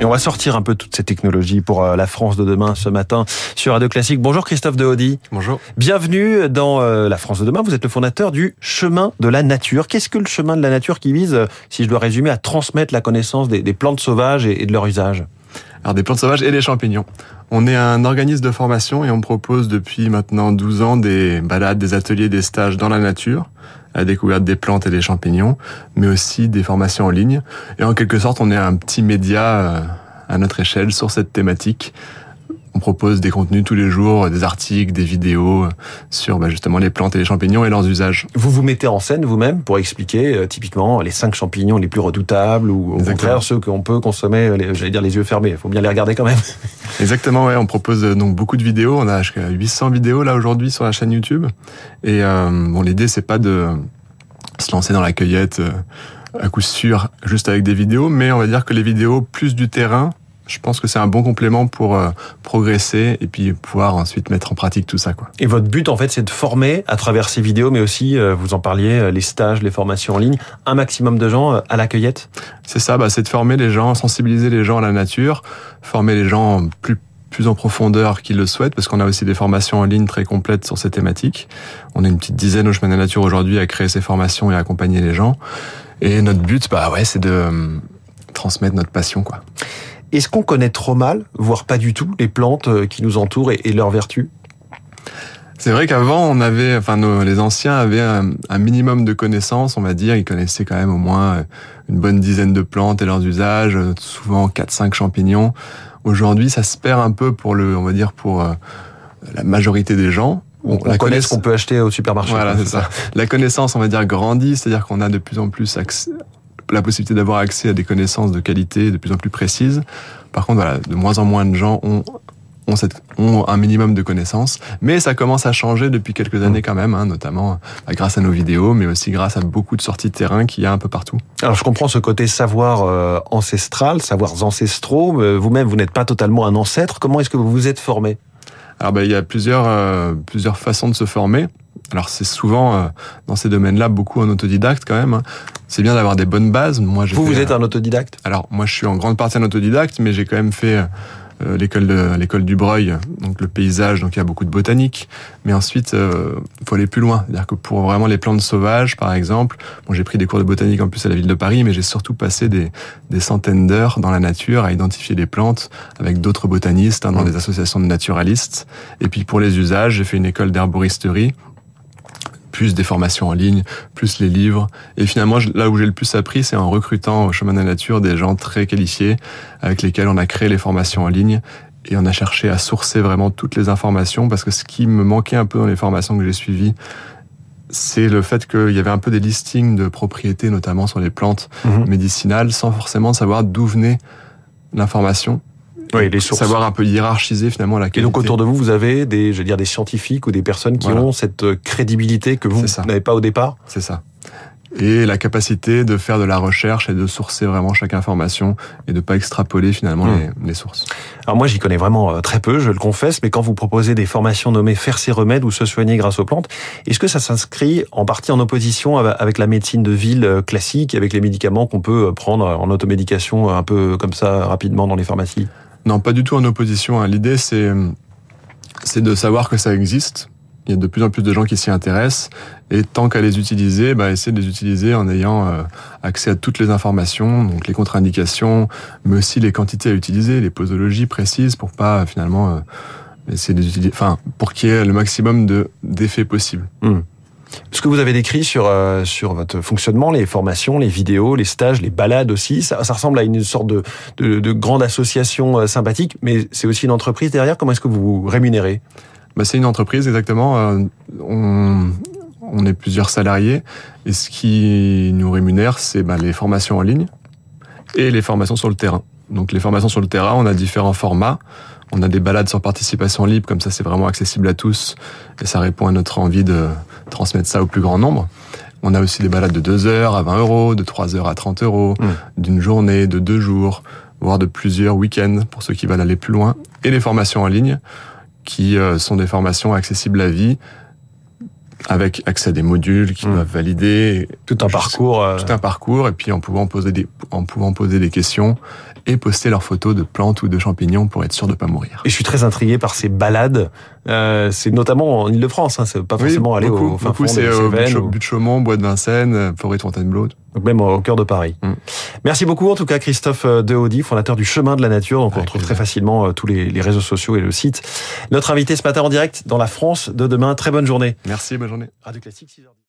Et on va sortir un peu toute cette technologie pour euh, la France de demain ce matin sur Radio Classique. Bonjour Christophe de Audi. Bonjour. Bienvenue dans euh, la France de demain. Vous êtes le fondateur du chemin de la nature. Qu'est-ce que le chemin de la nature qui vise, si je dois résumer, à transmettre la connaissance des, plantes sauvages et de leur usage? Alors des plantes sauvages et des champignons. On est un organisme de formation et on propose depuis maintenant 12 ans des balades, des ateliers, des stages dans la nature à la découverte des plantes et des champignons, mais aussi des formations en ligne. Et en quelque sorte, on est un petit média euh, à notre échelle sur cette thématique on propose des contenus tous les jours, des articles, des vidéos sur bah, justement les plantes et les champignons et leurs usages. Vous vous mettez en scène vous-même pour expliquer euh, typiquement les cinq champignons les plus redoutables ou au contraire ceux qu'on peut consommer, j'allais dire les yeux fermés. Il faut bien les regarder quand même. Exactement, ouais. On propose euh, donc beaucoup de vidéos. On a jusqu'à 800 vidéos là aujourd'hui sur la chaîne YouTube. Et euh, bon, l'idée c'est pas de se lancer dans la cueillette à coup sûr juste avec des vidéos, mais on va dire que les vidéos plus du terrain je pense que c'est un bon complément pour euh, progresser et puis pouvoir ensuite mettre en pratique tout ça. Quoi. Et votre but, en fait, c'est de former à travers ces vidéos, mais aussi, euh, vous en parliez, euh, les stages, les formations en ligne, un maximum de gens à la cueillette? C'est ça, bah, c'est de former les gens, sensibiliser les gens à la nature, former les gens plus plus en profondeur qu'ils le souhaitent, parce qu'on a aussi des formations en ligne très complètes sur ces thématiques. On est une petite dizaine au chemin de la nature aujourd'hui à créer ces formations et à accompagner les gens. Et notre but, bah ouais, c'est de transmettre notre passion, quoi. Est-ce qu'on connaît trop mal, voire pas du tout, les plantes euh, qui nous entourent et, leurs vertus? C'est vrai qu'avant, on avait, enfin, les anciens avaient un, minimum de connaissances, on va dire. Ils connaissaient quand même au moins euh, une bonne dizaine de plantes et leurs usages, euh, souvent 4-5 champignons. Aujourd'hui, ça se perd un peu pour le, on va dire, pour la majorité des gens. On, la connaît ce qu'on peut acheter au supermarché. Voilà, c'est ça. La connaissance, on va dire, grandit, c'est-à-dire qu'on a de plus en plus accès, la possibilité d'avoir accès à des connaissances de qualité de plus en plus précises. Par contre, voilà, de moins en moins de gens ont ont, cette, ont, un minimum de connaissances, mais ça commence à changer depuis quelques années quand même, hein, notamment bah, grâce à nos vidéos, mais aussi grâce à beaucoup de sorties de terrain qu'il y a un peu partout. Alors je comprends ce côté savoir euh, ancestral, savoirs ancestraux. Vous-même, vous, n'êtes pas totalement un ancêtre. Comment est-ce que vous vous êtes formé? Alors bah, il y a plusieurs euh, plusieurs façons de se former. Alors c'est souvent euh, dans ces domaines-là beaucoup en autodidacte quand même. Hein. C'est bien d'avoir des bonnes bases. Moi, vous, vous êtes un autodidacte? Alors moi, je suis en grande partie un autodidacte, mais j'ai quand même fait euh, l'école de l'école du Breuil, donc le paysage, donc il y a beaucoup de botanique. Mais ensuite, euh, faut aller plus loin. C'est-à-dire que pour vraiment les plantes sauvages, par exemple, bon, j'ai pris des cours de botanique en plus à la ville de Paris, mais j'ai surtout passé des, des centaines d'heures dans la nature à identifier des plantes avec d'autres botanistes, hein, dans mmh. des associations de naturalistes. Et puis pour les usages, j'ai fait une école d'herboristerie plus des formations en ligne, plus les livres. Et finalement, là où j'ai le plus appris, c'est en recrutant au chemin de la nature des gens très qualifiés avec lesquels on a créé les formations en ligne et on a cherché à sourcer vraiment toutes les informations parce que ce qui me manquait un peu dans les formations que j'ai suivies, c'est le fait qu'il y avait un peu des listings de propriétés, notamment sur les plantes mhm. médicinales, sans forcément savoir d'où venait l'information. Oui, les sources. Savoir un peu hiérarchiser finalement la qualité. Et donc autour de vous, vous avez des, je veux dire, des scientifiques ou des personnes qui ont cette euh, crédibilité que vous n'avez pas au départ? C'est ça et la capacité de faire de la recherche et de sourcer vraiment chaque information et de pas extrapoler finalement hmm. les, sources. Alors moi j'y connais vraiment euh, très peu, je le confesse, mais quand vous proposez des formations nommées faire ses remèdes ou se soigner grâce aux plantes, est-ce que ça s'inscrit en partie en opposition avec la médecine de ville euh, classique, avec les médicaments qu'on peut prendre en automédication un peu comme ça rapidement dans les pharmacies? Non, pas du tout en opposition. Hein. L'idée, c'est c'est de savoir que ça existe. Il y a de plus en plus de gens qui s'y intéressent. Et tant qu'à les utiliser, bah, essayer de les utiliser en ayant euh, accès à toutes les informations, donc les contre-indications, mais aussi les quantités à utiliser, les posologies précises pour pas finalement euh, essayer d'utiliser, enfin, pour qu'il y ait le maximum de d'effets possibles. Mmh. Ce que vous avez décrit sur euh, sur votre fonctionnement, les formations, les vidéos, les stages, les balades aussi, ça, ressemble à une sorte de, de, de grande association euh, sympathique, mais c'est aussi une entreprise derrière. Comment est-ce que vous vous rémunérez? Bah, C'est une entreprise, exactement. Euh, on, on est plusieurs salariés, et ce qui nous rémunère, c'est bah, les formations en ligne et les formations sur le terrain. Donc les formations sur le terrain, on a différents formats. On a des balades sur participation libre, comme ça c'est vraiment accessible à tous et ça répond à notre envie de transmettre ça au plus grand nombre. On a aussi des balades de 2 heures à 20 euros, de 3 heures à 30 euros, mmh. d'une journée, de deux jours, voire de plusieurs week-ends pour ceux qui veulent aller plus loin. Et les formations en ligne, qui euh, sont des formations accessibles à vie, avec accès à des modules qui Mmh. doivent valider Tout un parcours. euh, tout un parcours et puis en pouvant poser des en pouvant poser des questions et poster leurs photos de plantes ou de champignons pour être sûr de pas mourir. Et je suis très intrigué par ces balades. Euh, c'est notamment en Ile-de-France, hein, c'est pas forcément aller beaucoup, au fin beaucoup fond c'est Butte- ou- Butte Chaumont, Bois de Vincennes, euh, Forêt de Fontainebleau. donc même au cœur de Paris. Mm. Merci beaucoup en tout cas Christophe euh, Dehaudy, fondateur du Chemin de la Nature. Donc on retrouve très facilement tous les, les réseaux sociaux et le site. Notre invité ce matin en direct dans la France de demain. Très bonne journée. Merci, bonne journée. Radio Classique 6h10.